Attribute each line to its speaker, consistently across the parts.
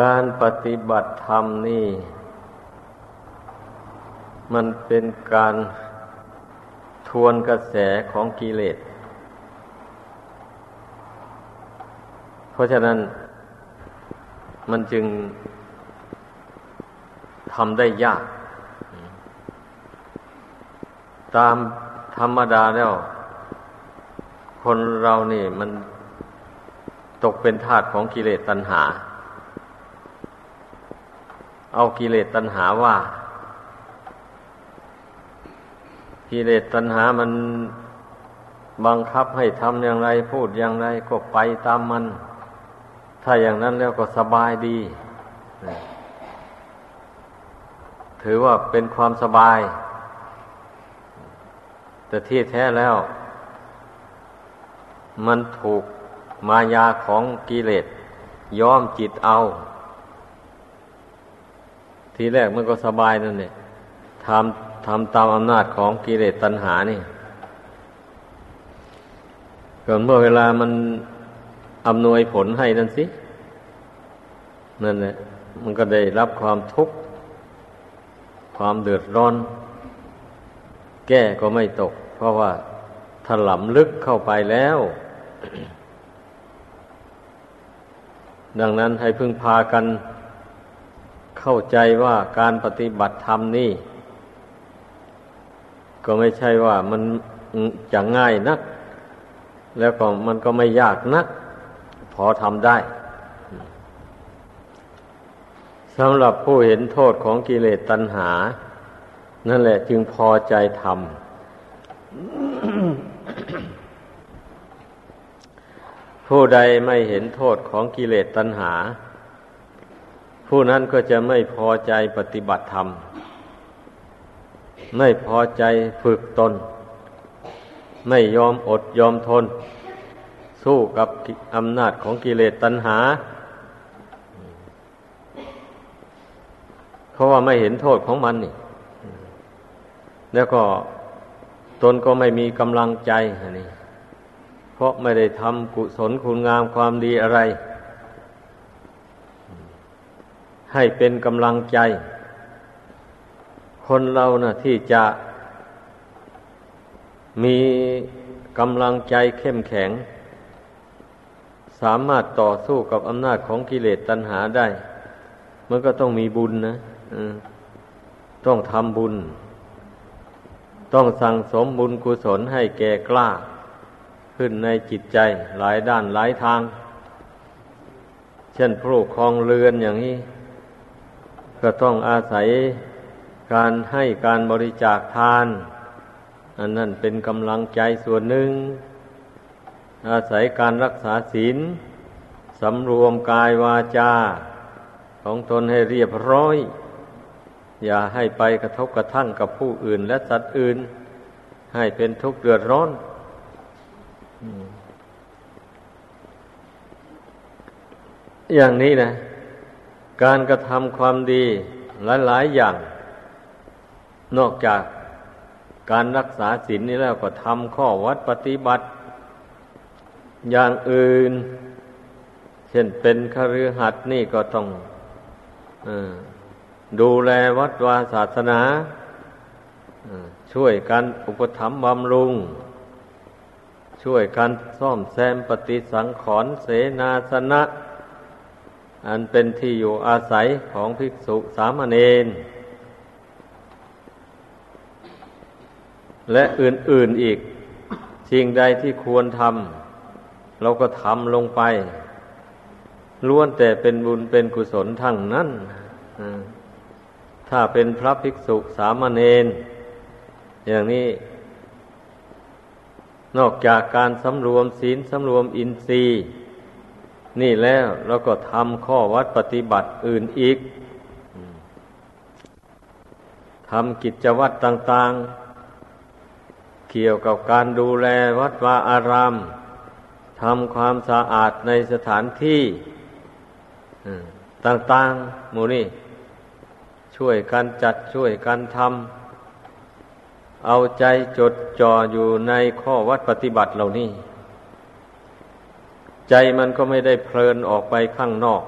Speaker 1: การปฏิบัติธรรมนี่ มันเป็นการทวนกระแสของกิเลส เพราะฉะนั้นมันจึงทำได้ยาก ตามธรรมดาแล้ว คนเรานี่มันตกเป็นทาสของกิเลสตัณหา เอากิเลสตัณหาว่า กิเลสตัณหามันบังคับให้ทำอย่างไร พูดอย่างไรก็ไปตามมัน ถ้าอย่างนั้นแล้วก็สบายดี ถือว่าเป็นความสบาย แต่ที่แท้แล้ว มันถูกมายาของกิเลสย้อมจิตเอา ทีแรกมันก็สบายนั่นเนี่ยทำทำตามอำนาจของกิเลสตัณหานี่ก่อนเมื่อเวลามันอำนวยผลให้นั่นสิ นั่นแหละมันก็ได้รับความทุกข์ความเดือดร้อน แก้ก็ไม่ตก เพราะว่าถลำลึกเข้าไปแล้ว ดังนั้นให้พึ่งพากัน เข้าใจว่าการปฏิบัติธรรมนี่ ก็ไม่ใช่ว่ามันจะง่ายนัก แล้วก็มันก็ไม่ยากนัก พอทำได้สำหรับผู้เห็นโทษของกิเลสตัณหา นั่นแหละจึงพอใจทำผู้ใดไม่เห็นโทษของกิเลสตัณหา ผู้นั้นก็จะไม่พอใจปฏิบัติธรรม ไม่พอใจฝึกตน ไม่ยอมอดยอมทน สู้กับอำนาจของกิเลสตัณหา เพราะว่าไม่เห็นโทษของมันนี่ แล้วก็ตนก็ไม่มีกำลังใจนี่เพราะไม่ได้ทำกุศลคุณงามความดีอะไร ให้เป็นกำลังใจ คนเรานะ่ะที่จะมีกำลังใจเข้มแข็ง สามารถต่อสู้กับอำนาจของกิเลสตัณหาได้ มันก็ต้องมีบุญนะต้องทำบุญ ต้องสั่งสมบุญกุศลให้แก่กล้า ขึ้นในจิตใจหลายด้านหลายทาง เช่นผู้ครองเรือนอย่างนี้ ก็ต้องอาศัยการให้การบริจาคทาน อันนั้นเป็นกำลังใจส่วนหนึ่ง อาศัยการรักษาศีลสำรวมกายวาจา ของตนให้เรียบร้อย อย่าให้ไปกระทบกระทั่งกับผู้อื่นและสัตว์อื่น ให้เป็นทุกข์เดือดร้อนอย่างนี้นะ การกระทำความดีหลาย ๆ อย่าง นอกจากการรักษาศีลนี้แล้วก็ทำข้อวัดปฏิบัติ อย่างอื่น เช่นเป็นคฤหัสถ์นี่ก็ต้องอดูแลวัดวาศาสนาช่วยกันอุปถัมภ์บำรุง ช่วยกันซ่อมแซมปฏิสังขรณ์เสนาสนะ อันเป็นที่อยู่อาศัยของภิกษุสามเณรและอื่นๆอีก สิ่งใดที่ควรทำเราก็ทำลงไปล้วนแต่เป็นบุญเป็นกุศลทั้งนั้น ถ้าเป็นพระภิกษุสามเณรอย่างนี้ นอกจากการสำรวมศีลสำรวมอินทรีย์ นี่แล้วเราก็ทำข้อวัดปฏิบัติอื่นอีกทำกิจวัตรต่าง ๆ เกี่ยวกับการดูแลวัดวาอารามทำความสะอาดในสถานที่ต่าง ๆ หมูนี่ ช่วยกันจัดช่วยกันทำเอาใจจดจ่ออยู่ในข้อวัดปฏิบัติเหล่านี้ ใจมันก็ไม่ได้เพลินออกไปข้างนอก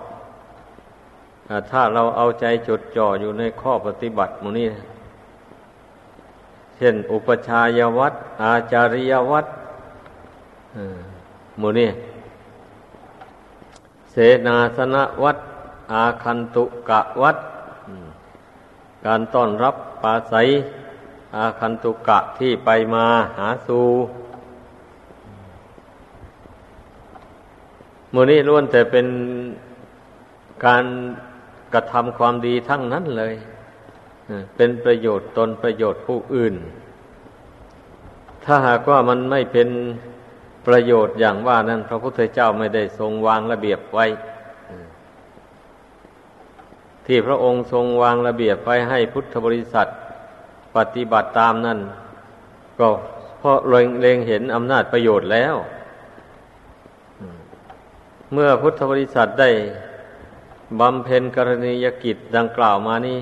Speaker 1: ถ้าเราเอาใจจดจ่ออยู่ในข้อปฏิบัติมูนี้เช่น อุปชายวัดอาจาริยวัดมูนี่เสนาสนะวัดอาคันตุกะวัด การต้อนรับปาศัย อาคันตุกะที่ไปมาหาสู่ มูนี่ล้วนแต่เป็นการกระทำความดีทั้งนั้นเลยเป็นประโยชน์ตนประโยชน์ผู้อื่น ถ้าหากว่ามันไม่เป็นประโยชน์อย่างว่านั้น พระพุทธเจ้าไม่ได้ทรงวางระเบียบไว้ ที่พระองค์ทรงวางระเบียบไว้ให้พุทธบริษัท ปฏิบัติตามนั้น ก็เพราะเล็งเห็นอำนาจประโยชน์แล้ว เมื่อพุทธบริษัทได้บำเพ็ญกรณียกิจดังกล่าวมานี้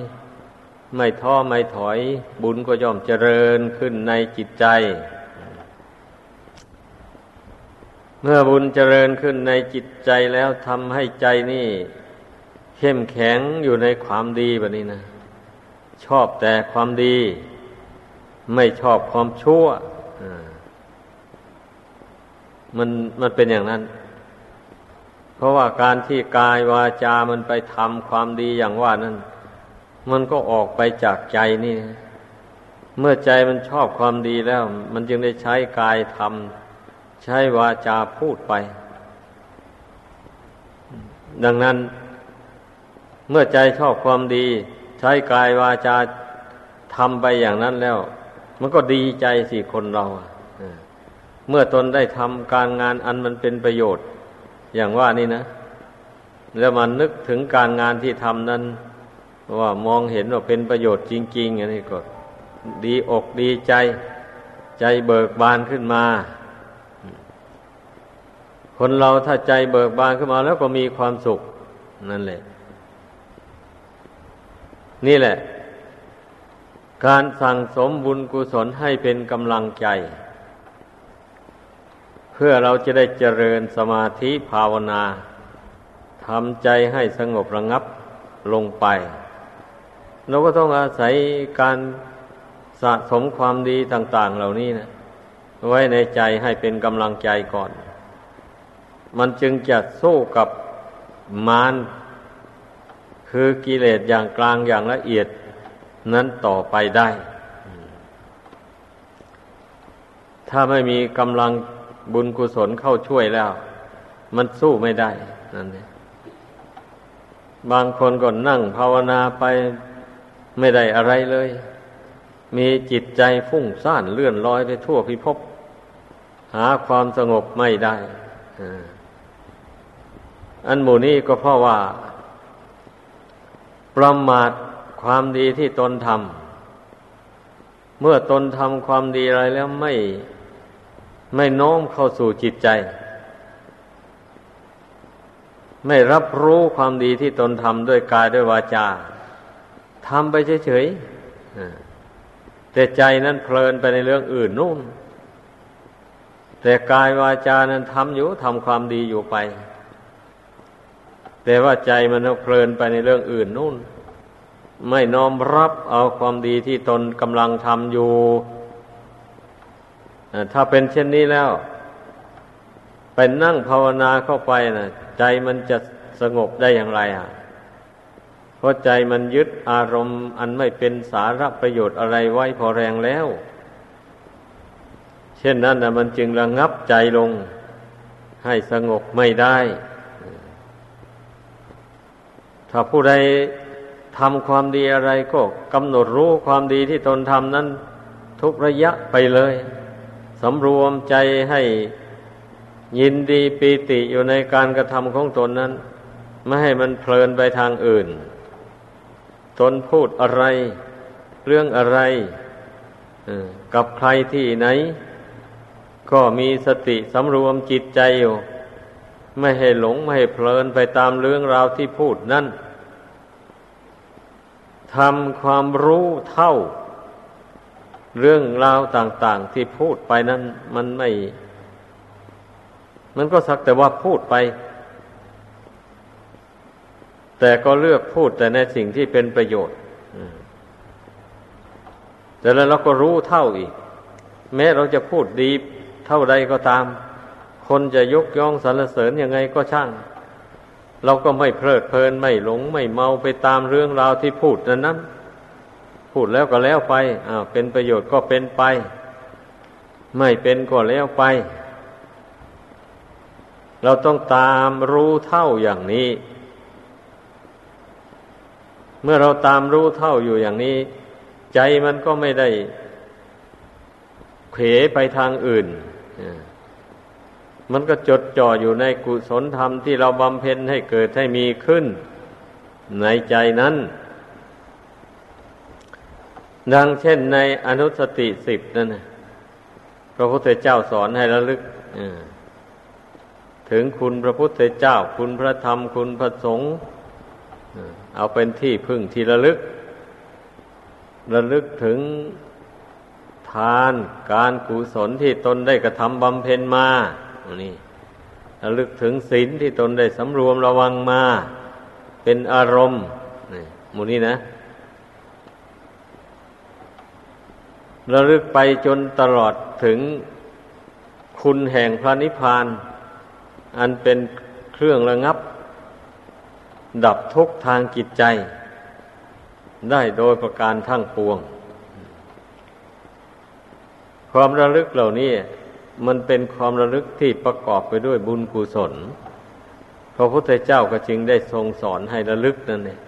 Speaker 1: ไม่ท้อไม่ถอยบุญก็ย่อมเจริญขึ้นในจิตใจ เมื่อบุญเจริญขึ้นในจิตใจแล้วทำให้ใจนี่ เข้มแข็งอยู่ในความดีแบบนี้นะ ชอบแต่ความดี ไม่ชอบความชั่วมันมันเป็นอย่างนั้น ราะว่าการที่กายวาจามันไปทำความดีอย่างว่านั้น มันก็ออกไปจากใจนี่ เมื่อใจมันชอบความดีแล้ว มันจึงได้ใช้กายทำใช้วาจาพูดไป ดังนั้น เมื่อใจชอบความดี ใช้กายวาจาทำไปอย่างนั้นแล้ว มันก็ดีใจสิคนเรา เมื่อตนได้ทำการงานอันมันเป็นประโยชน์ อย่างว่านี่นะ แล้วมันนึกถึงการงานที่ทำนั้น ว่ามองเห็นว่าเป็นประโยชน์จริงๆอันนี้ก็ดีอกดีใจ ใจเบิกบานขึ้นมา คนเราถ้าใจเบิกบานขึ้นมาแล้วก็มีความสุข นั่นแหละ นี่แหละ การสั่งสมบุญกุศลให้เป็นกำลังใจ เพื่อเราจะได้เจริญสมาธิภาวนาทำใจให้สงบระงับลงไป เราก็ต้องอาศัยการสะสมความดีต่าง ๆ เหล่านี้นะไว้ในใจให้เป็นกำลังใจก่อน มันจึงจะสู้กับมารคือกิเลสอย่างกลางอย่างละเอียดนั้นต่อไปได้ ถ้าไม่มีกำลัง บุญกุศลเข้าช่วยแล้ว มันสู้ไม่ได้นั่นเองบางคนก็นั่งภาวนาไปไม่ได้อะไรเลย มีจิตใจฟุ้งซ่านเลื่อนลอยไปทั่วพิภพหาความสงบไม่ได้อันหมู่นี้ก็เพราะว่า ประมาทความดีที่ตนทำเมื่อตนทำความดีอะไรแล้วไม่ ไม่โน้มเข้าสู่จิตใจ ไม่รับรู้ความดีที่ตนทำด้วยกายด้วยวาจาทำไปเฉยๆแต่ใจนั้นเพลินไปในเรื่องอื่นนู่น แต่กายวาจานั้นทำอยู่ทำความดีอยู่ไป แต่ว่าใจมันเพลินไปในเรื่องอื่นนู่น ไม่น้อมรับเอาความดีที่ตนกำลังทำอยู่ ถ้าเป็นเช่นนี้แล้วไปนั่งภาวนาเข้าไปนะใจมันจะสงบได้อย่างไรอะเพราะใจมันยึดอารมณ์อันไม่เป็นสาระประโยชน์อะไรไว้พอแรงแล้ว เช่นนั้นนะมันจึงระงงับใจลง ให้สงบไม่ได้ ถ้าผู้ใดทำความดีอะไรก็กำหนดรู้ความดีที่ตนทำนั้น ทุกระยะไปเลย สำรวมใจให้ยินดีปีติอยู่ในการกระทำของตนนั้น ไม่ให้มันเพลินไปทางอื่น ตนพูดอะไร เรื่องอะไรกับใครที่ไหน ก็มีสติสำรวมจิตใจอยู่ ไม่ให้หลง ไม่ให้เพลินไปตามเรื่องราวที่พูดนั่นทำความรู้เท่า เรื่องราวต่าง ๆ ที่พูดไปนั้น มันไม่ มันก็สักแต่ว่าพูดไป แต่ก็เลือกพูดแต่ในสิ่งที่เป็นประโยชน์แต่แล้วเราก็รู้เท่าอีก แม้เราจะพูดดีเท่าใดก็ตาม คนจะยกย่องสรรเสริญยังไงก็ช่าง เราก็ไม่เพลิดเพลินไม่หลงไม่เมาไปตามเรื่องราวที่พูดนั้นนั้น พูดแล้วก็แล้วไปอ่าวเป็นประโยชน์ก็เป็นไป ไม่เป็นก็แล้วไป เราต้องตามรู้เท่าอย่างนี้ เมื่อเราตามรู้เท่าอยู่อย่างนี้ ใจมันก็ไม่ได้เขวไปทางอื่น มันก็จดจ่ออยู่ในกุศลธรรมที่เราบำเพ็ญให้เกิดให้มีขึ้น ในใจนั้น ดังเช่นในอนุสติสิบนั่นนะพระพุทธเจ้าสอนให้ระลึกถึงคุณพระพุทธเจ้า คุณพระธรรม คุณพระสงฆ์เอาเป็นที่พึ่งที่ระลึก ระลึกถึงทานการกุศลที่ตนได้กระทำบำเพ็ญมานี่ระลึกถึงศีลที่ตนได้สำรวมระวังมา เป็นอารมณ์นี่มูนี้นะ ระลึกไปจนตลอดถึงคุณแห่งพระนิพพาน อันเป็นเครื่องระงับ ดับทุกทางจิตใจ ได้โดยประการทั้งปวง ความระลึกเหล่านี้ มันเป็นความระลึกที่ประกอบไปด้วยบุญกุศลพระพุทธเจ้าก็จึงได้ทรงสอนให้ระลึกนั่นเอง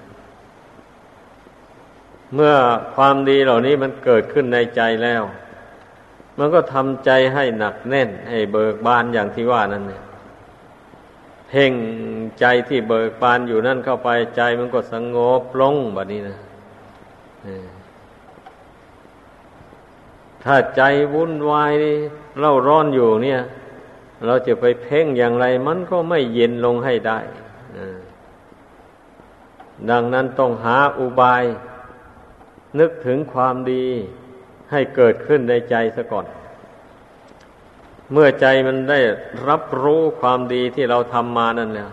Speaker 1: เมื่อความดีเหล่านี้มันเกิดขึ้นในใจแล้ว มันก็ทำใจให้หนักแน่น ให้เบิกบานอย่างที่ว่านั่นเนี่ยเพ่งใจที่เบิกบานอยู่นั่นเข้าไปใจมันก็สงบลงแบบนี้นะถ้าใจวุ่นวายเล่าร้อนอยู่เนี่ย เราจะไปเพ่งอย่างไร มันก็ไม่เย็นลงให้ได้ดังนั้นต้องหาอุบาย นึกถึงความดีให้เกิดขึ้นในใจซะก่อน เมื่อใจมันได้รับรู้ความดีที่เราทำมานั่นแล้ว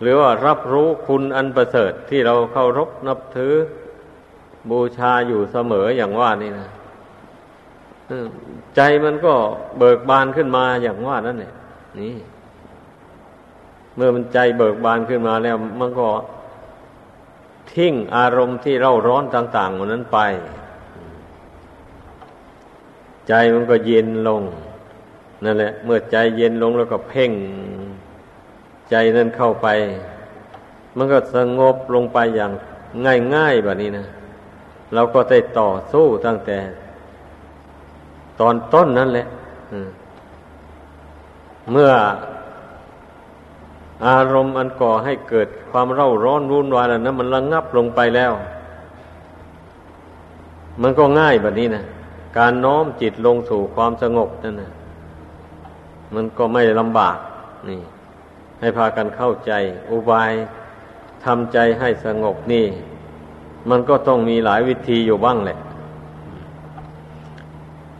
Speaker 1: หรือว่ารับรู้คุณอันประเสริฐที่เราเคารพนับถือ บูชาอยู่เสมออย่างว่านี่นะใจมันก็เบิกบานขึ้นมาอย่างว่านั่นแหละนี่ เมื่อมันใจเบิกบานขึ้นมาแล้ว มันก็ ทิ้งอารมณ์ที่เร่าร้อนต่างๆวันนั้นไป ใจมันก็เย็นลง นั่นแหละ เมื่อใจเย็นลงแล้วก็เพ่ง ใจนั้นเข้าไป มันก็สงบลงไปอย่างง่ายๆแบบนี้นะเราก็ได้ต่อสู้ตั้งแต่ ตอนต้นนั่นแหละเมื่อ อารมณ์อันก่อให้เกิดความเร่าร้อนวุ่นวายแล้วนะมันระงงับลงไปแล้ว มันก็ง่ายแบบนี้นะการน้อมจิตลงสู่ความสงบนั่นนะมันก็ไม่ลำบาก นี่ ให้พากันเข้าใจ อุบายทำใจให้สงบนี่ มันก็ต้องมีหลายวิธีอยู่บ้างแหละ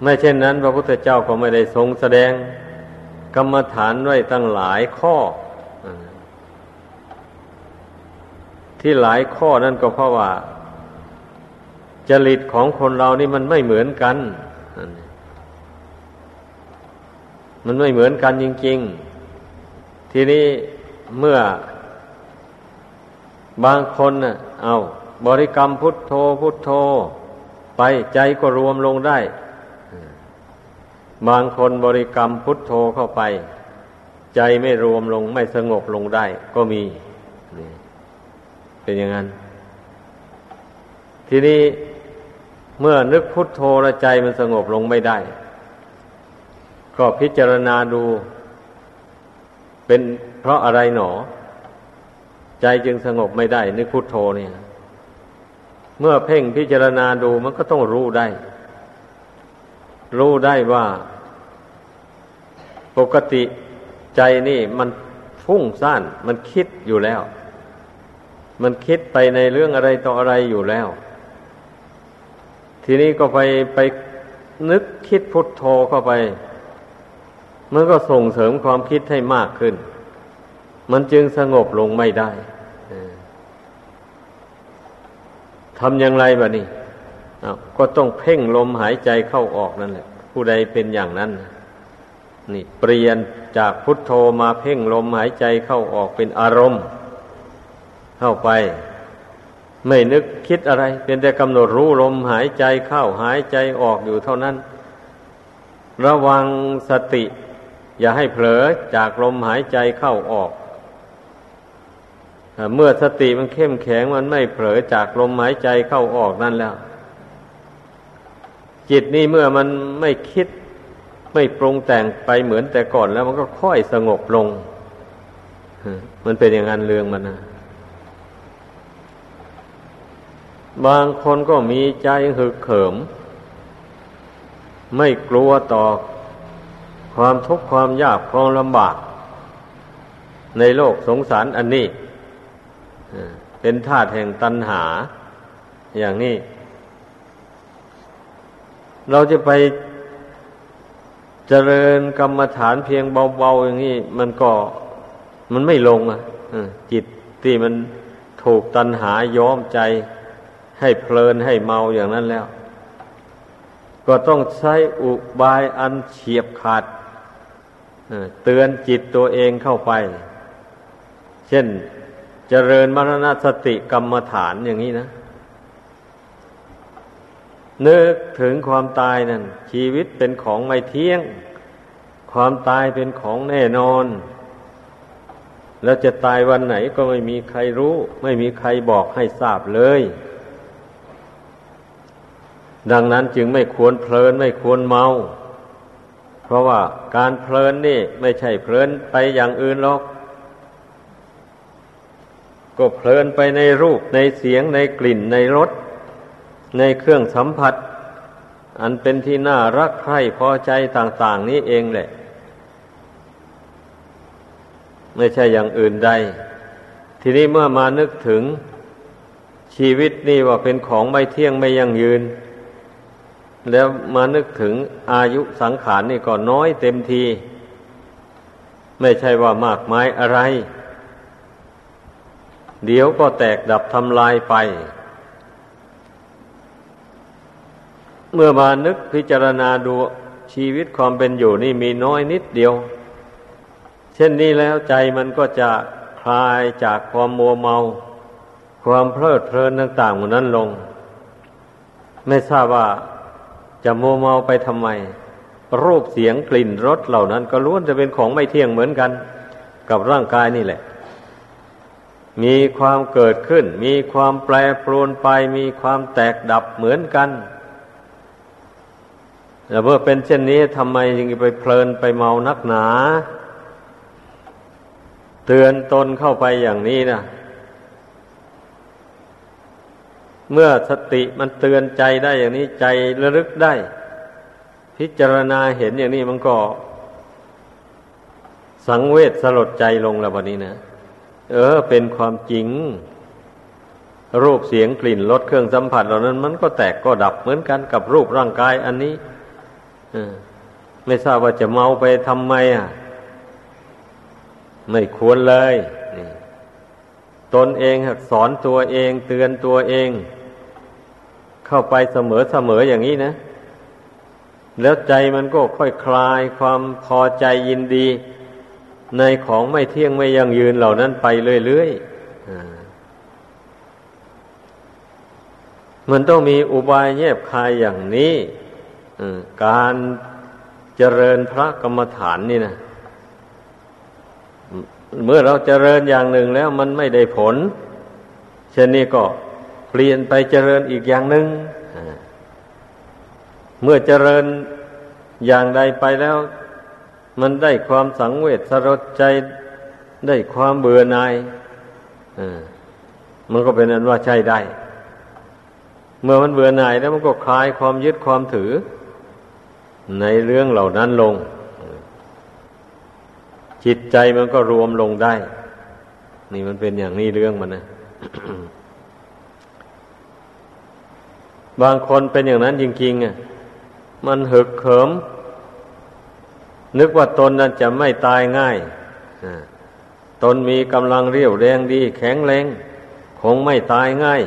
Speaker 1: ไม่เช่นนั้น พระพุทธเจ้าก็ไม่ได้ทรงแสดง กรรมฐานไว้ตั้งหลายข้อ ที่หลายข้อนั่นก็เพราะว่า จริตของคนเรานี่มันไม่เหมือนกัน มันไม่เหมือนกันจริง ๆ ทีนี้เมื่อบางคนน่ะ เอาบริกรรมพุทโธพุทโธ ไปใจก็รวมลงได้ บางคนบริกรรมพุทโธเข้าไป ใจไม่รวมลงไม่สงบลงได้ ก็มี เป็นอย่างนั้น ทีนี้เมื่อนึกพุทโธแล้วใจมันสงบลงไม่ได้ ก็พิจารณาดู เป็นเพราะอะไรหนอ ใจจึงสงบไม่ได้ นึกพุทโธเนี่ย เมื่อเพ่งพิจารณาดูมันก็ต้องรู้ได้ รู้ได้ว่า ปกติใจนี่มันฟุ้งซ่านมันคิดอยู่แล้ว มันคิดไปในเรื่องอะไรต่ออะไรอยู่แล้ว ทีนี้ก็ไปไปนึกคิดพุทโธเข้าไป มันก็ส่งเสริมความคิดให้มากขึ้น มันจึงสงบลงไม่ได้ทำอย่างไรบะนี่ก็ต้องเพ่งลมหายใจเข้าออกนั่นแหละ ผู้ใดเป็นอย่างนั้น นี่เปลี่ยนจากพุทโธมาเพ่งลมหายใจเข้าออกเป็นอารมณ์ เข้าไป ไม่นึกคิดอะไร เป็นแต่กำหนดรู้ลมหายใจเข้าหายใจออกอยู่เท่านั้น ระวังสติ อย่าให้เผลอจากลมหายใจเข้าออก เมื่อสติมันเข้มแข็งมันไม่เผลอจากลมหายใจเข้าออกนั่นแล้ว จิตนี่เมื่อมันไม่คิดไม่ปรุงแต่งไปเหมือนแต่ก่อนแล้วมันก็ค่อยสงบลง มันเป็นอย่างนั้นเรื่องมันนะ บางคนก็มีใจหึกเขิม ไม่กลัวต่อความทุกข์ความยากความลำบาก ในโลกสงสารอันนี้เป็นธาตุแห่งตัณหา อย่างนี้ เราจะไปเจริญกรรมฐานเพียงเบาๆอย่างนี้ มันก็มันไม่ลงอะจิตที่มันถูกตัณหาย้อมใจ ให้เพลินให้เมาอย่างนั้นแล้ว ก็ต้องใช้อุบายอันเฉียบขาดเตือนจิตตัวเองเข้าไป เช่นเจริญมรณสติกรรมฐานอย่างนี้นะนึกถึงความตายนั่น ชีวิตเป็นของไม่เที่ยง ความตายเป็นของแน่นอน แล้วจะตายวันไหนก็ไม่มีใครรู้ ไม่มีใครบอกให้ทราบเลย ดังนั้นจึงไม่ควรเพลินไม่ควรเมา เพราะว่าการเพลินนี่ไม่ใช่เพลินไปอย่างอื่นหรอก ก็เพลินไปในรูปในเสียงในกลิ่นในรสในเครื่องสัมผัส อันเป็นที่น่ารักใคร่พอใจต่าง ๆ นี้เองแหละ ไม่ใช่อย่างอื่นใด ทีนี้เมื่อมานึกถึงชีวิตนี่ว่าเป็นของไม่เที่ยงไม่ยั่งยืน แล้วมานึกถึงอายุสังขารนี่ก็น้อยเต็มที ไม่ใช่ว่ามากมายอะไร เดี๋ยวก็แตกดับทำลายไป เมื่อมานึกพิจารณาดูชีวิตความเป็นอยู่นี่มีน้อยนิดเดียว เช่นนี้แล้วใจมันก็จะคลายจากความมัวเมา ความเพลิดเพลินต่างๆหมดนั้นลง ไม่ทราบว่า จะมัวเมาไปทำไม รูปเสียงกลิ่นรสเหล่านั้น ก็ล้วนจะเป็นของไม่เที่ยงเหมือนกัน กับร่างกายนี่แหละ มีความเกิดขึ้น มีความแปรปรวนไป มีความแตกดับเหมือนกันแต่เมื่อเป็นเช่นนี้ทำไมยังไปเพลินไปเมานักหนา เตือนตนเข้าไปอย่างนี้นะ เมื่อสติมันเตือนใจได้อย่างนี้ใจระลึกได้ พิจารณาเห็นอย่างนี้มันก็ สังเวชสลดใจลงแล้ววันนี้นะเออ เป็นความจริง รูปเสียงกลิ่นรสเครื่องสัมผัสเหล่านั้น มันก็แตกก็ดับเหมือนกันกับรูปร่างกายอันนี้ไม่ทราบว่าจะเมาไปทำไมอะ ไม่ควรเลยตนเองสอนตัวเอง เตือนตัวเอง เข้าไปเสมอเสมออย่างนี้นะ แล้วใจมันก็ค่อยคลายความพอใจยินดี ในของไม่เที่ยงไม่ยั่งยืนเหล่านั้นไปเรื่อยๆมันต้องมีอุบายแยบคายอย่างนี้การเจริญพระกรรมฐานนี่นะเมื่อเราเจริญอย่างหนึ่งแล้วมันไม่ได้ผล เช่นนี้ก็ เปลี่ยนไปเจริญอีกอย่างหนึ่งเมื่อเจริญอย่างใดไปแล้ว มันได้ความสังเวชสลดใจได้ความเบื่อหน่ายมันก็เป็นอันว่าใช่ได้ เมื่อมันเบื่อหน่ายแล้วมันก็คลายความยึดความถือ ในเรื่องเหล่านั้นลง จิตใจมันก็รวมลงได้ นี่มันเป็นอย่างนี้เรื่องมันนะ บางคนเป็นอย่างนั้นจริงๆอะมันหึกเขิม นึกว่าตนนั้นจะไม่ตายง่ายตนมีกำลังเรียวแรงดี แข็งแรง คงไม่ตายง่าย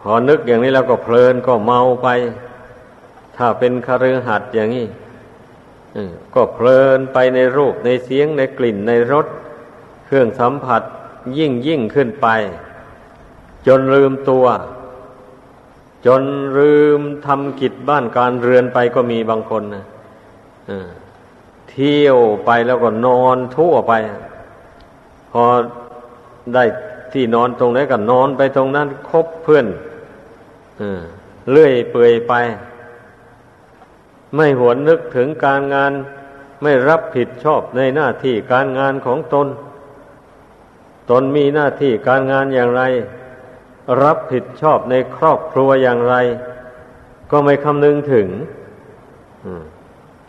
Speaker 1: พอนึกอย่างนี้แล้วก็เพลินก็เมาไป ถ้าเป็นคฤหัสถ์อย่างนี้ก็เพลินไปในรูปในเสียงในกลิ่นในรสเครื่องสัมผัสยิ่งยิ่งขึ้นไป จนลืมตัว จนลืมทำกิจบ้านการเรือนไปก็มีบางคนนะเที่ยวไปแล้วก็นอนทั่วไป พอได้ที่นอนตรงไหนก็นอนไปตรงนั้นคบเพื่อนเลื่อยเปื่อยไป ไม่หวนนึกถึงการงานไม่รับผิดชอบในหน้าที่การงานของตน ตนมีหน้าที่การงานอย่างไร รับผิดชอบในครอบครัวอย่างไร ก็ไม่คำนึงถึง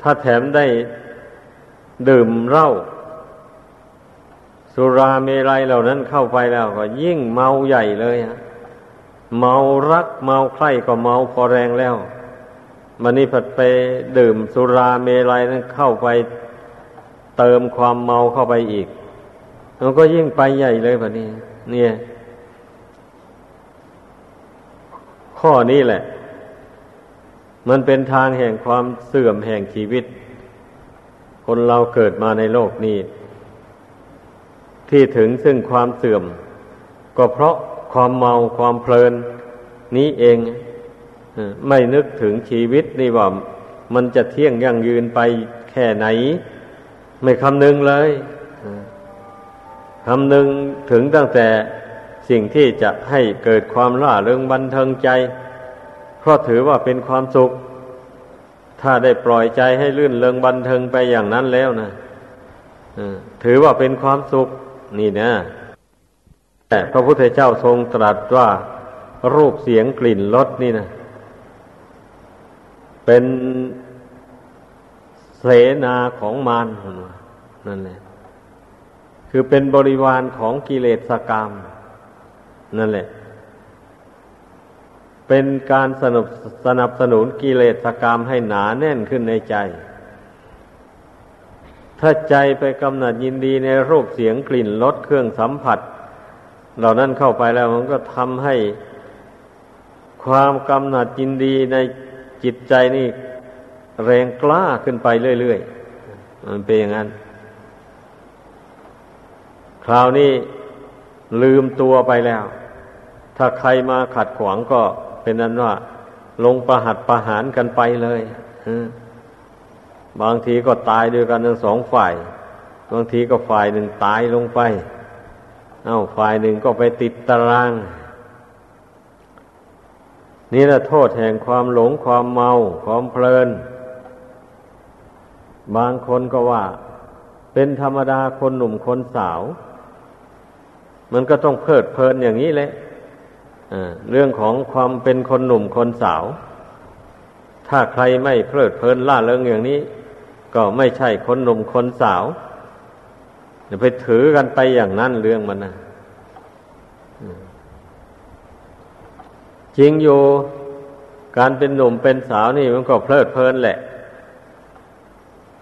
Speaker 1: ถ้าแถมได้ดื่มเหล้าสุราเมรัยเหล่านั้นเข้าไปแล้วก็ยิ่งเมาใหญ่เลยฮะเมารักเมาใคร่ก็เมาพอแรงแล้วมันนี่ผัดไปดื่มสุราเมรัยนั้นเข้าไปเติมความเมาเข้าไปอีกมันก็ยิ่งไปใหญ่เลยแบบนี้ เนี่ย ข้อนี้แหละ มันเป็นทางแห่งความเสื่อมแห่งชีวิต คนเราเกิดมาในโลกนี้ ที่ถึงซึ่งความเสื่อม ก็เพราะความเมาความเพลิน นี้เองไม่นึกถึงชีวิตนี่ว่ามันจะเที่ยงยั่งยืนไปแค่ไหน ไม่คำนึงเลยคำนึงถึงตั้งแต่ สิ่งที่จะให้เกิดความล่าเริงบันเทิงใจ เพราะถือว่าเป็นความสุข ถ้าได้ปล่อยใจให้ลื่นเริงบันเทิงไปอย่างนั้นแล้วนะถือว่าเป็นความสุข นี่นะ แต่พระพุทธเจ้าทรงตรัสว่ารูปเสียงกลิ่นรสนี่นะ เป็นเสนาของมารนั่นแหละคือเป็นบริวารของกิเลสกรรม นั่นแหละ เป็นการสนับสนับสนุนกิเลสกรรมให้หนาแน่นขึ้นในใจ ถ้าใจไปกำหนัดยินดีในรูปเสียงกลิ่นรสเครื่องสัมผัส เหล่านั้นเข้าไปแล้วมันก็ทำให้ความกำหนัดยินดีในจิตใจนี่แรงกล้าขึ้นไปเรื่อยๆ มันเป็นอย่างนั้น คราวนี้ลืมตัวไปแล้ว ถ้าใครมาขัดขวางก็เป็นนั้นว่า ลงประหัดประหารกันไปเลยบางทีก็ตายด้วยกันทั้งสองฝ่าย บางทีก็ฝ่ายหนึ่งตายลงไป เอา้าฝ่ายหนึ่งก็ไปติดตาราง นี่แหละโทษแห่งความหลงความเมา ความเพลิน บางคนก็ว่า เป็นธรรมดาคนหนุ่มคนสาว มันก็ต้องเพลิดเพลินอย่างนี้แหละ เรื่องของความเป็นคนหนุ่มคนสาว ถ้าใครไม่เพลิดเพลินล่าเริงอย่างนี้ ก็ไม่ใช่คนหนุ่มคนสาวอย่าไปถือกันไปอย่างนั้นเรื่องมันนะจริงอยู่การเป็นหนุ่มเป็นสาวนี่มันก็เพลิดเพลินแหละ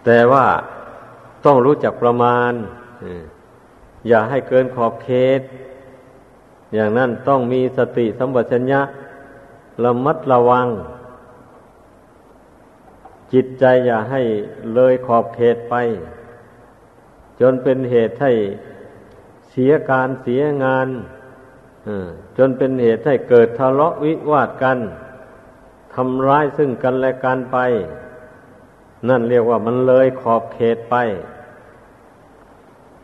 Speaker 1: แต่ว่าต้องรู้จักประมาณอย่าให้เกินขอบเขต อย่างนั้นต้องมีสติสัมปชัญญะระมัดระวัง จิตใจอย่าให้เลยขอบเขตไป จนเป็นเหตุให้เสียการเสียงานจนเป็นเหตุให้เกิดทะเลาะวิวาทกันทำร้ายซึ่งกันและกันไป นั่นเรียกว่ามันเลยขอบเขตไป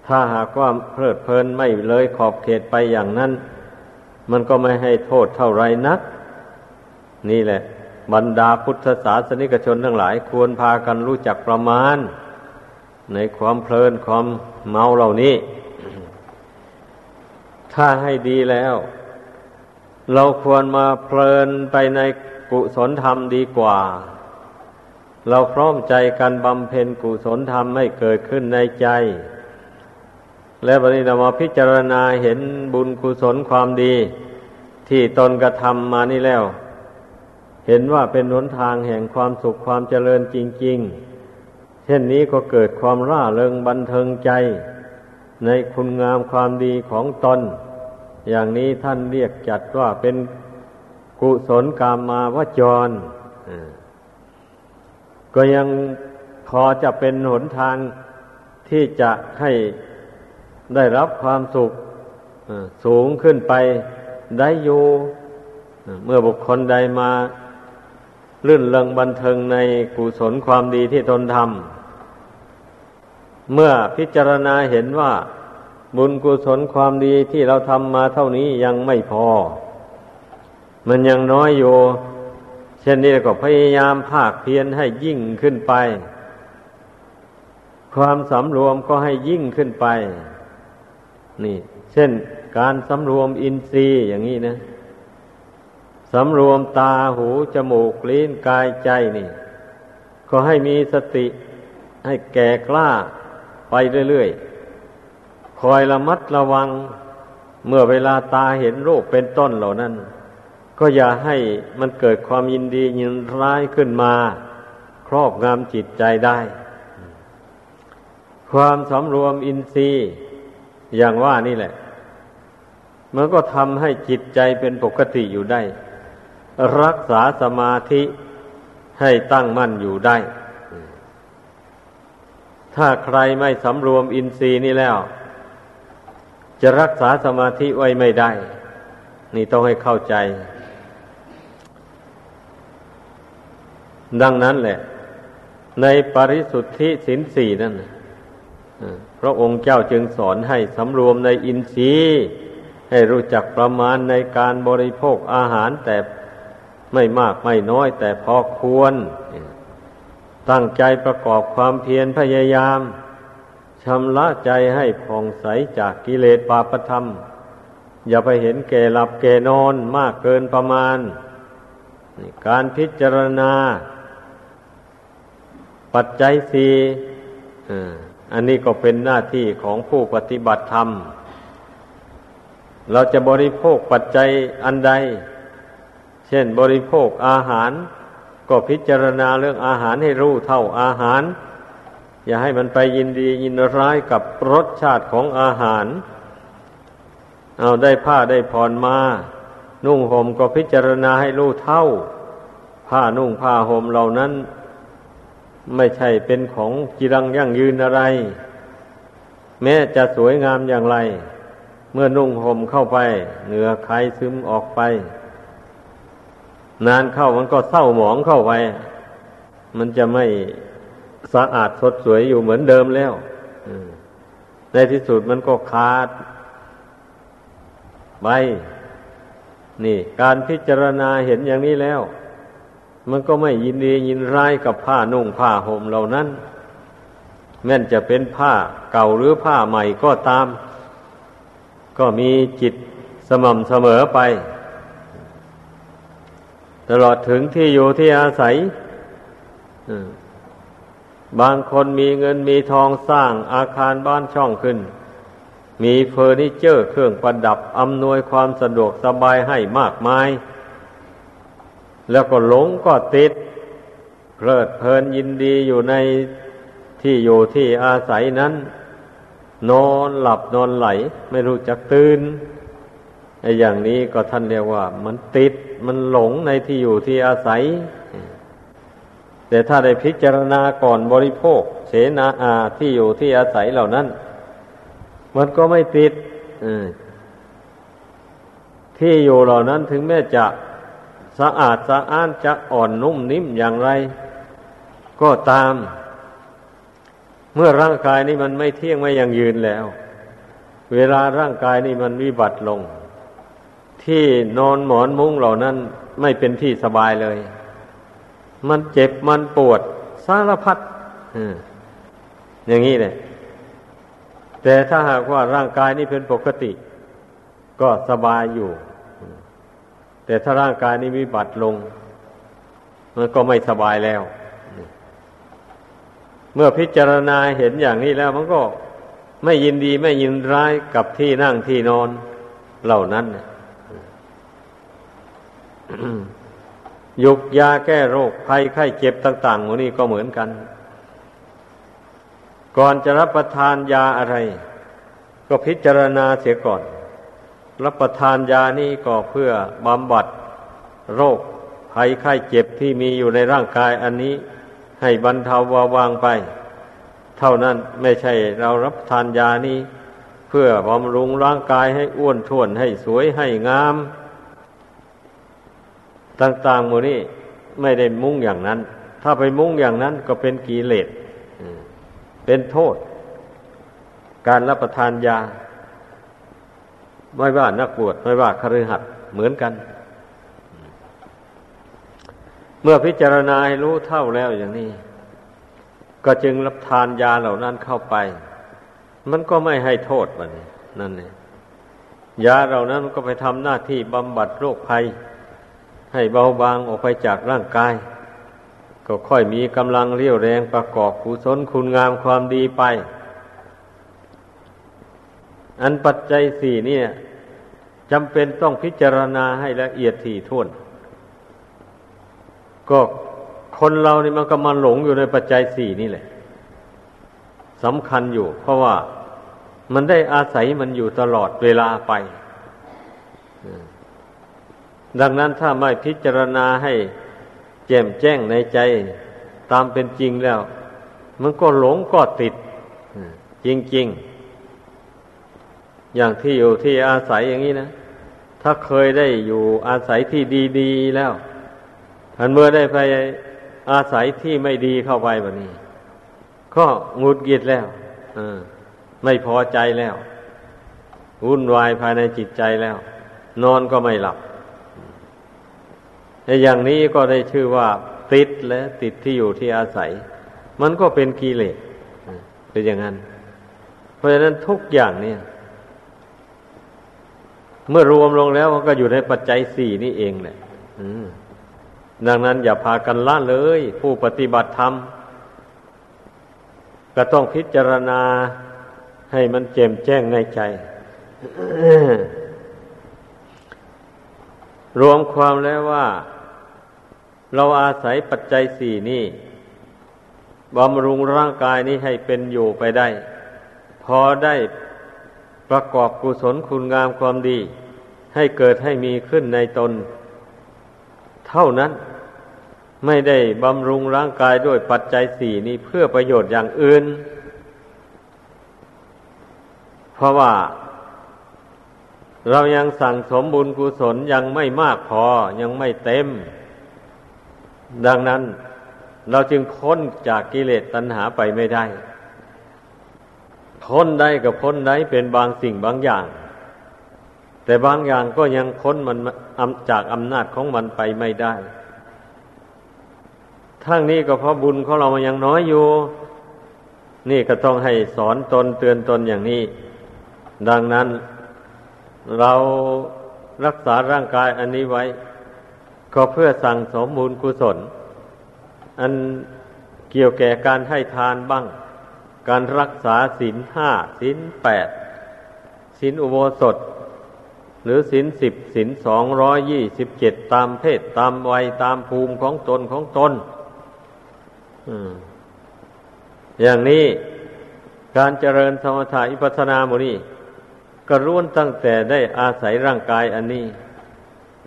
Speaker 1: ถ้าหากว่าเพลิดเพลินไม่เลยขอบเขตไปอย่างนั้น มันก็ไม่ให้โทษเท่าไรนัก นี่แหละ บรรดาพุทธศาสนิกชนทั้งหลายควรพากันรู้จักประมาณ ในความเพลินความเมาเหล่านี้ ถ้าให้ดีแล้ว เราควรมาเพลินไปในกุศลธรรมดีกว่า เราพร้อมใจกันบำเพ็ญกุศลธรรมให้เกิดขึ้นในใจ และวันนี้เรามาพิจารณาเห็นบุญกุศลความดี ที่ตนกระทำมานี่แล้ว เห็นว่าเป็นหนทางแห่งความสุขความเจริญจริง ๆ เช่นนี้ก็เกิดความร่าเริงบันเทิงใจ ในคุณงามความดีของตน อย่างนี้ท่านเรียกจัดว่าเป็นกุศลกามมาวจร ก็ยังพอจะเป็นหนทางที่จะให้ ได้รับความสุขสูงขึ้นไปได้อยู่เมื่อบุคคลใดมาลื่นเริงบันเทิงในกุศลความดีที่ตนทำเมื่อพิจารณาเห็นว่า บุญกุศลความดีที่เราทำมาเท่านี้ยังไม่พอ มันยังน้อยอยู่ เช่นนี้ก็พยายามภาคเพียรให้ยิ่งขึ้นไป ความสำรวมก็ให้ยิ่งขึ้นไป นี่ เช่นการสำรวมอินทรีย์อย่างนี้นะสำรวมตาหูจมูกลิ้นกายใจนี่ ก็ให้มีสติให้แก่กล้าไปเรื่อยๆ คอยระมัดระวัง เมื่อเวลาตาเห็นรูปเป็นต้นเหล่านั้น ก็อย่าให้มันเกิดความยินดียินร้ายขึ้นมา ครอบงำจิตใจได้ ความสำรวมอินทรีย์ อย่างว่านี่แหละ มันก็ทำให้จิตใจเป็นปกติอยู่ได้ รักษาสมาธิให้ตั้งมั่นอยู่ได้ ถ้าใครไม่สำรวมอินทรีย์นี่แล้ว จะรักษาสมาธิไว้ไม่ได้ นี่ต้องให้เข้าใจ ดังนั้นแหละ ในปริสุทธิสินสี่นั่น พระองค์เจ้าจึงสอนให้สำรวมในอินทรีย์ให้รู้จักประมาณในการบริโภคอาหารแต่ไม่มากไม่น้อยแต่พอควร ตั้งใจประกอบความเพียรพยายามชำระใจให้ผ่องใสจากกิเลสปาปธรรม อย่าไปเห็นแก่หลับแก่นอนมากเกินประมาณ การพิจารณา ปัจจัยสี่ อันนี้ก็เป็นหน้าที่ของผู้ปฏิบัติธรรม เราจะบริโภคปัจจัยอันใด เช่นบริโภคอาหาร ก็พิจารณาเรื่องอาหารให้รู้เท่าอาหาร อย่าให้มันไปยินดียินร้ายกับรสชาติของอาหาร เอาได้ผ้าได้ผ่อนมา นุ่งห่มก็พิจารณาให้รู้เท่า ผ้านุ่งผ้าห่มเหล่านั้น ไม่ใช่เป็นของจีรังยั่งยืนอะไร แม้จะสวยงามอย่างไร เมื่อนุ่งห่มเข้าไป เหนือใครซึมออกไป นานเข้ามันก็เศร้าหมองเข้าไป มันจะไม่สะอาดสดสวยอยู่เหมือนเดิมแล้วในที่สุดมันก็ขาดไปนี่ การพิจารณาเห็นอย่างนี้แล้ว มันก็ไม่ยินดียินร้ายกับผ้านุ่งผ้าห่มเหล่านั้น แม้นจะเป็นผ้าเก่าหรือผ้าใหม่ก็ตาม ก็มีจิตสม่ำเสมอไป ตลอดถึงที่อยู่ที่อาศัยบางคนมีเงินมีทองสร้างอาคารบ้านช่องขึ้น มีเฟอร์นิเจอร์เครื่องประดับอำนวยความสะดวกสบายให้มากมาย แล้วก็หลงก็ติด เพลิดเพลินยินดีอยู่ในที่อยู่ที่อาศัยนั้น นอนหลับนอนไหล ไม่รู้จักตื่นไอ้อย่างนี้ก็ท่านเรียกว่า มันติดมันหลงในที่อยู่ที่อาศัย แต่ถ้าได้พิจารณาก่อนบริโภค เสนาอาที่อยู่ที่อาศัยเหล่านั้น มันก็ไม่ติดที่อยู่เหล่านั้นถึงแม้จะ สะอาดสะอ้านจะอ่อนนุ่มนิ่มอย่างไร ก็ตาม เมื่อร่างกายนี้มันไม่เที่ยงไม่ยังยืนแล้ว เวลาร่างกายนี้มันวิบัติลง ที่นอนหมอนมุ้งเหล่านั้นไม่เป็นที่สบายเลย มันเจ็บมันปวด สารพัดอย่างนี้เลยแต่ถ้าหากว่าร่างกายนี้เป็นปกติ ก็สบายอยู่ แต่ถ้าร่างกายนี้วิบัติลง มันก็ไม่สบายแล้ว เมื่อพิจารณาเห็นอย่างนี้แล้ว มันก็ไม่ยินดีไม่ยินร้ายกับที่นั่งที่นอนเหล่านั้นยุกยาแก้โรคภัยไข้เจ็บต่างๆหมดนี้ก็เหมือนกัน ก่อนจะรับประทานยาอะไร ก็พิจารณาเสียก่อน รับประทานยานี้ก็เพื่อบำบัดโรคภัยไข้เจ็บที่มีอยู่ในร่างกายอันนี้ ให้บรรเทาเบาบางไป เท่านั้นไม่ใช่เรารับทานยานี้ เพื่อบำรุงร่างกายให้อ้วนท้วนให้สวยให้งาม ต่างๆหมดนี้ไม่ได้มุ่งอย่างนั้น ถ้าไปมุ่งอย่างนั้นก็เป็นกิเลสเป็นโทษ การรับประทานยา ไม่ว่านักบวชไม่ว่าคฤหัสถ์เหมือนกัน เมื่อพิจารณาให้รู้เท่าแล้วอย่างนี้ ก็จึงรับทานยาเหล่านั้นเข้าไป มันก็ไม่ให้โทษมันนั่นเองยาเหล่านั้นก็ไปทำหน้าที่บำบัดโรคภัย ให้เบาบางออกไปจากร่างกาย ก็ค่อยมีกำลังเรี่ยวแรงประกอบกุศลคุณงามความดีไป อันปัจจัยสี่เนี่ยจำเป็นต้องพิจารณาให้ละเอียดถี่ถ้วน ก็คนเรานี่มันก็มาหลงอยู่ในปัจจัยสี่นี่แหละสำคัญอยู่ เพราะว่ามันได้อาศัยมันอยู่ตลอดเวลาไป ดังนั้นถ้าไม่พิจารณาให้แจ่มแจ้งในใจตามเป็นจริงแล้ว มันก็หลงก็ติดจริงๆ อย่างที่อยู่ที่อาศัยอย่างนี้นะ ถ้าเคยได้อยู่อาศัยที่ดีๆแล้วทันเมื่อได้ไปอาศัยที่ไม่ดีเข้าไปแบบนี้ ก็งุดกิดแล้วอไม่พอใจแล้ววุ่นวายภายในจิตใจแล้ว นอนก็ไม่หลับในอย่างนี้ก็ได้ชื่อว่าติดและติดที่อยู่ที่อาศัย มันก็เป็นกิเลสเป็นอย่างนั้น เพราะฉะนั้นทุกอย่างเนี่ย เมื่อรวมลงแล้วก็อยู่ในปัจจัยสี่นี่เองแหละดังนั้นอย่าพากันละเลย ผู้ปฏิบัติธรรม ก็ต้องพิจารณาให้มันแจ่มแจ้งในใจ รวมความแล้วว่า เราอาศัยปัจจัยสี่นี่บำรุงร่างกายนี้ให้เป็นอยู่ไปได้ พอได้ ประกอบกุศลคุณงามความดี ให้เกิดให้มีขึ้นในตน เท่านั้นไม่ได้บำรุงร่างกายด้วยปัจจัยสี่นี้เพื่อประโยชน์อย่างอื่น เพราะว่า เรายังสั่งสมบุญกุศลยังไม่มากพอยังไม่เต็ม ดังนั้นเราจึงพ้นจากกิเลสตัณหาไปไม่ได้ พ้นได้กับพ้นได้เป็นบางสิ่งบางอย่าง แต่บางอย่างก็ยังพ้นมันจากอำนาจของมันไปไม่ได้ ทั้งนี้ก็เพราะบุญของเรามันยังน้อยอยู่ นี่ก็ต้องให้สอนตนเตือนตนอย่างนี้ ดังนั้นเรารักษาร่างกายอันนี้ไว้ ก็เพื่อสั่งสมบุญกุศล อันเกี่ยวแก่การให้ทานบ้าง การรักษาศีลห้าศีลแปดศีลอุโบสถ หรือศีลสิบศีลสองร้อยยี่สิบเจ็ดตามเพศตามวัยตามภูมิของตนของตนอย่างนี้การเจริญสมถะอิปัสนาโมนี่ก็ล้วนตั้งแต่ได้อาศัยร่างกายอันนี้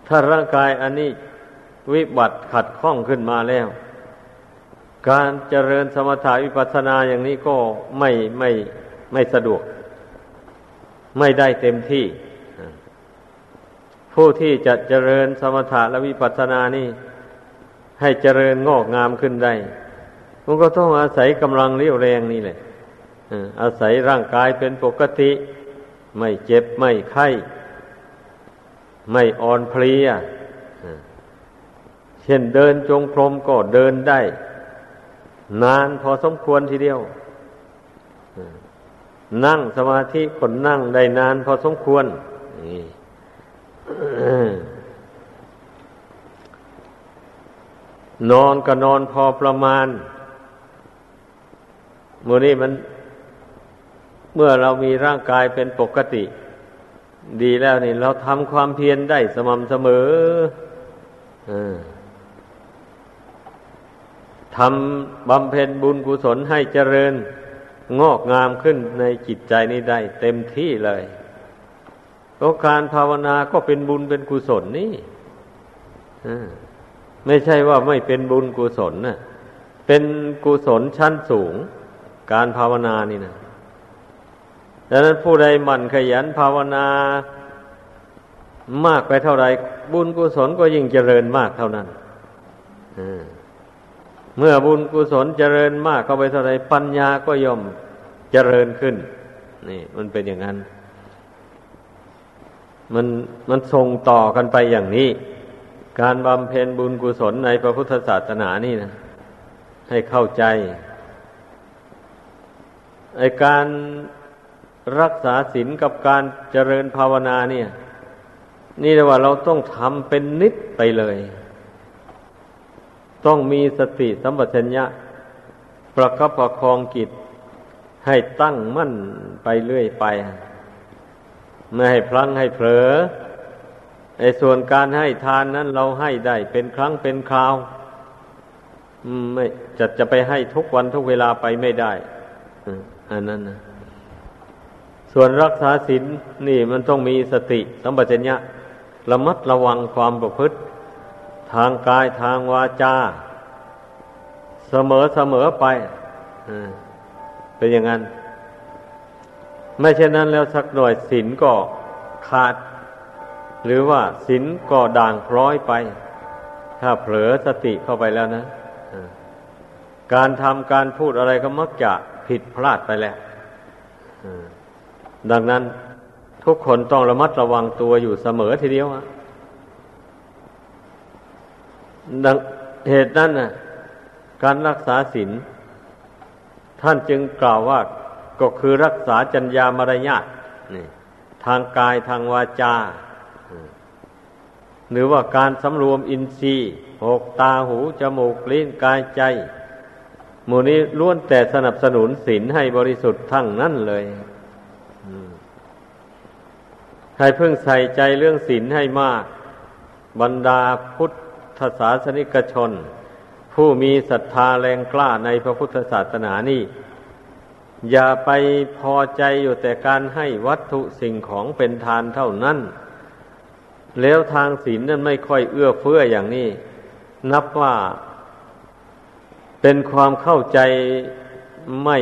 Speaker 1: ถ้าร่างกายอันนี้วิบัติขัดข้องขึ้นมาแล้ว การเจริญสมถะวิปัสสนาอย่างนี้ก็ไม่ไม่ไม่สะดวก ไม่ได้เต็มที่ ผู้ที่จะเจริญสมถะและวิปัสสนานี่ ให้เจริญงอกงามขึ้นได้ มันก็ต้องอาศัยกำลังเรี่ยวแรงนี่แหละอาศัยร่างกายเป็นปกติ ไม่เจ็บไม่ไข้ ไม่อ่อนเพลียเช่นเดินจงกรมก็เดินได้ นานพอสมควรทีเดียว นั่งสมาธิคนนั่งได้นานพอสมควรนอนก็นอนพอประมาณมือนี้มัน เมื่อเรามีร่างกายเป็นปกติ ดีแล้วนี่ เราทำความเพียรได้สม่ำเสมออ ทำบำเพ็ญบุญกุศลให้เจริญงอกงามขึ้นในจิตใจนี้ได้ เต็มที่เลยก็การภาวนาก็เป็นบุญเป็นกุศลนี่ไม่ใช่ว่าไม่เป็นบุญกุศลนะเป็นกุศลชั้นสูง การภาวนานี่นะดังนั้นผู้ใดหมั่นขยันภาวนามากไปเท่าไรบุญกุศลก็ยิ่งเจริญมากเท่านั้น เมื่อบุญกุศลเจริญมากเข้าไปเท่าไรปัญญาก็ย่อมเจริญขึ้น นี่ มันเป็นอย่างนั้น มันมันส่งต่อกันไปอย่างนี้ การบำเพ็ญบุญกุศลในพระพุทธศาสนานี่นะให้เข้าใจไอการรักษาศีลกับการเจริญภาวนาเนี่ย นี่เรียกว่าเราต้องทำเป็นนิดไปเลย ต้องมีสติสัมปชัญญะ ประคับประคองกิจให้ตั้งมั่นไปเรื่อยไป ไม่ให้พลั้งให้เผลอไอ้ส่วนการให้ทานนั้นเราให้ได้เป็นครั้งเป็นคราวไม่จะจะไปให้ทุกวันทุกเวลาไปไม่ได้อันนั้นนะส่วนรักษาศีลนี่มันต้องมีสติสัมปชัญญะระมัดระวังความประพฤติ ทางกายทางวาจา เสมอเสมอไปเป็นอย่างนั้น ไม่เช่นนั้นแล้วสักหน่อยศีลก็ขาด หรือว่าศีลก็ด่างพร้อยไป ถ้าเผลอสติเข้าไปแล้วนะการทำการพูดอะไรก็มักจะผิดพลาดไปแล้วดังนั้นทุกคนต้องระมัดระวังตัวอยู่เสมอทีเดียว ดังเหตุนั้นนะการรักษาศีลท่านจึงกล่าวว่าก็คือรักษาจัญญามารยาททางกายทางวาจา หรือว่าการสำรวมอินทรีย์หกตาหู จมูกลิ้นกายใจหมู่นี้ล้วนแต่สนับสนุนศีลให้บริสุทธิ์ทั้งนั้นเลยให้เพิ่งใส่ใจเรื่องศีลให้มาก บรรดาพุทธ ศาสนิกชน ผู้มีศรัทธาแรงกล้าในพระพุทธศาสนานี่ อย่าไปพอใจอยู่แต่การให้วัตถุสิ่งของเป็นทานเท่านั้น แล้วทางศีลนั้นไม่ค่อยเอื้อเฟื้ออย่างนี้ นับว่า เป็นความเข้าใจไม่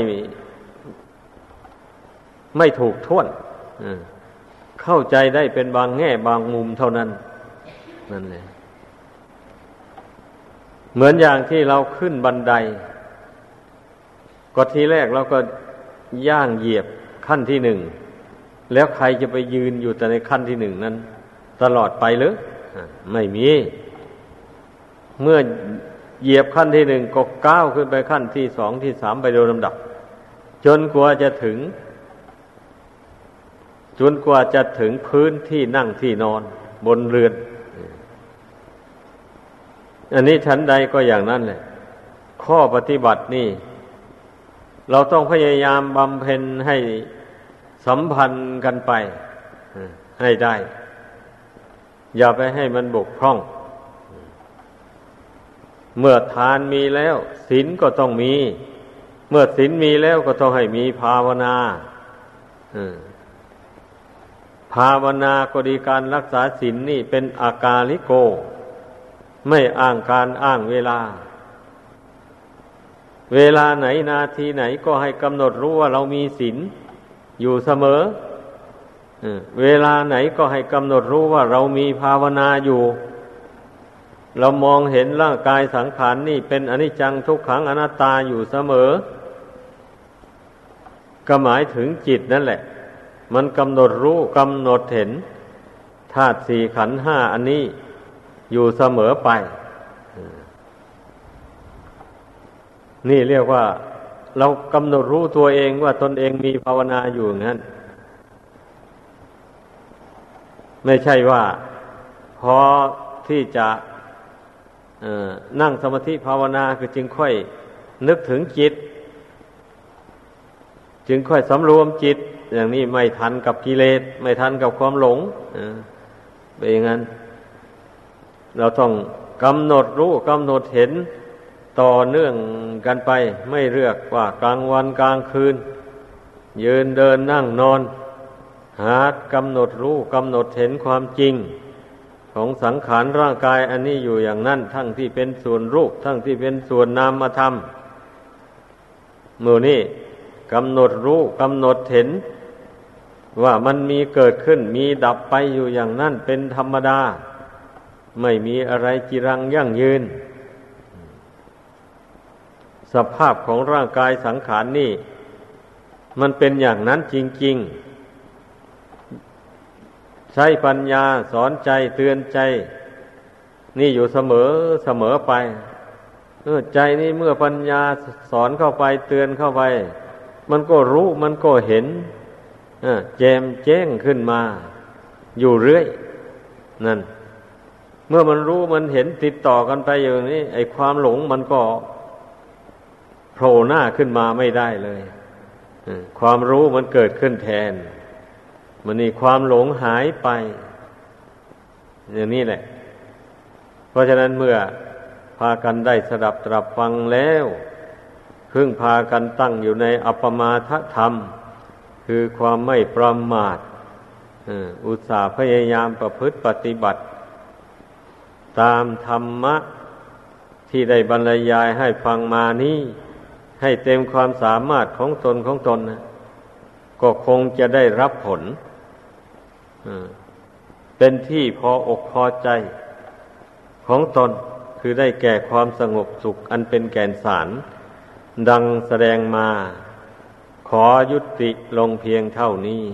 Speaker 1: ไม่ถูกท่วนเข้าใจได้เป็นบางแง่บางมุมเท่านั้น นั่นเลย เหมือนอย่างที่เราขึ้นบันได ก็ทีแรกเราก็ย่างเหยียบขั้นที่หนึ่ง แล้วใครจะไปยืนอยู่แต่ในขั้นที่หนึ่งนั้น ตลอดไปหรือไม่มี เมื่อเหยียบขั้นที่หนึ่งก็ก้าวขึ้นไปขั้นที่สองที่สามไปโดยลำดับ จนกว่าจะถึง จนกว่าจะถึงพื้นที่นั่งที่นอนบนเรือน อันนี้ชั้นใดก็อย่างนั้นแหละ ข้อปฏิบัตินี่ เราต้องพยายามบำเพ็ญให้สัมพันธ์กันไปให้ได้ อย่าไปให้มันบกพร่อง เมื่อทานมีแล้วศีลก็ต้องมี เมื่อศีลมีแล้วก็ต้องให้มีภาวนาภาวนาก็ดีการรักษาศีลนนี่เป็นอากาลิโก ไม่อ้างการอ้างเวลา เวลาไหนนาทีไหนก็ให้กำหนดรู้ว่าเรามีศีลอยู่เสมอ เวลาไหนก็ให้กำหนดรู้ว่าเรามีภาวนาอยู่ เรามองเห็นร่างกายสังขารนนี่เป็นอนิจจังทุกขังอนัตตาอยู่เสมอ ก็หมายถึงจิตนั่นแหละ มันกำหนดรู้กำหนดเห็นธาตุสี่ขันห้าอันนี้ อยู่เสมอไป นี่เรียกว่า เรากำหนดรู้ตัวเองว่าตนเองมีภาวนาอยู่งั้น ไม่ใช่ว่า พอที่จะนั่งสมาธิภาวนาคือจึงค่อยนึกถึงจิต จึงค่อยสำรวมจิต อย่างนี้ไม่ทันกับกิเลสไม่ทันกับความหลงเป็นอย่างนั้น เราต้องกำหนดรู้กำหนดเห็นต่อเนื่องกันไป ไม่เลือกว่ากลางวันกลางคืน ยืนเดินนั่งนอน หากำหนดรู้กำหนดเห็นความจริง ของสังขารร่างกายอันนี้อยู่อย่างนั้น ทั้งที่เป็นส่วนรูป ทั้งที่เป็นส่วนนามธรรมมือนี่กำหนดรู้กำหนดเห็น ว่ามันมีเกิดขึ้นมีดับไปอยู่อย่างนั้นเป็นธรรมดา ไม่มีอะไรจีรังยั่งยืน สภาพของร่างกายสังขารนนี่ มันเป็นอย่างนั้นจริง ๆ ใช้ปัญญาสอนใจเตือนใจ นี่อยู่เสมอเสมอไปใจนี่เมื่อปัญญาสอนเข้าไปเตือนเข้าไป มันก็รู้มันก็เห็นแจมแจ้งขึ้นมา อยู่เรื่อย นั่น เมื่อมันรู้มันเห็นติดต่อกันไปอย่างนี้ ไอ้ความหลงมันก็โผล่หน้าขึ้นมาไม่ได้เลยความรู้มันเกิดขึ้นแทน มันนี่ความหลงหายไป อย่างนี้แหละ เพราะฉะนั้นเมื่อพากันได้สดับตรับฟังแล้วพึ่งพากันตั้งอยู่ในอัปมาทธรรม คือความไม่ประมาทอุตสาห์พยายามประพฤติปฏิบัติ ตามธรรมะที่ได้บรรยายให้ฟังมานี้ให้เต็มความสามารถของตนของตนนะก็คงจะได้รับผลเป็นที่พออกพอใจของตนคือได้แก่ความสงบสุขอันเป็นแก่นสาร ดังแสดงมา ขอยุติลงเพียงเท่านี้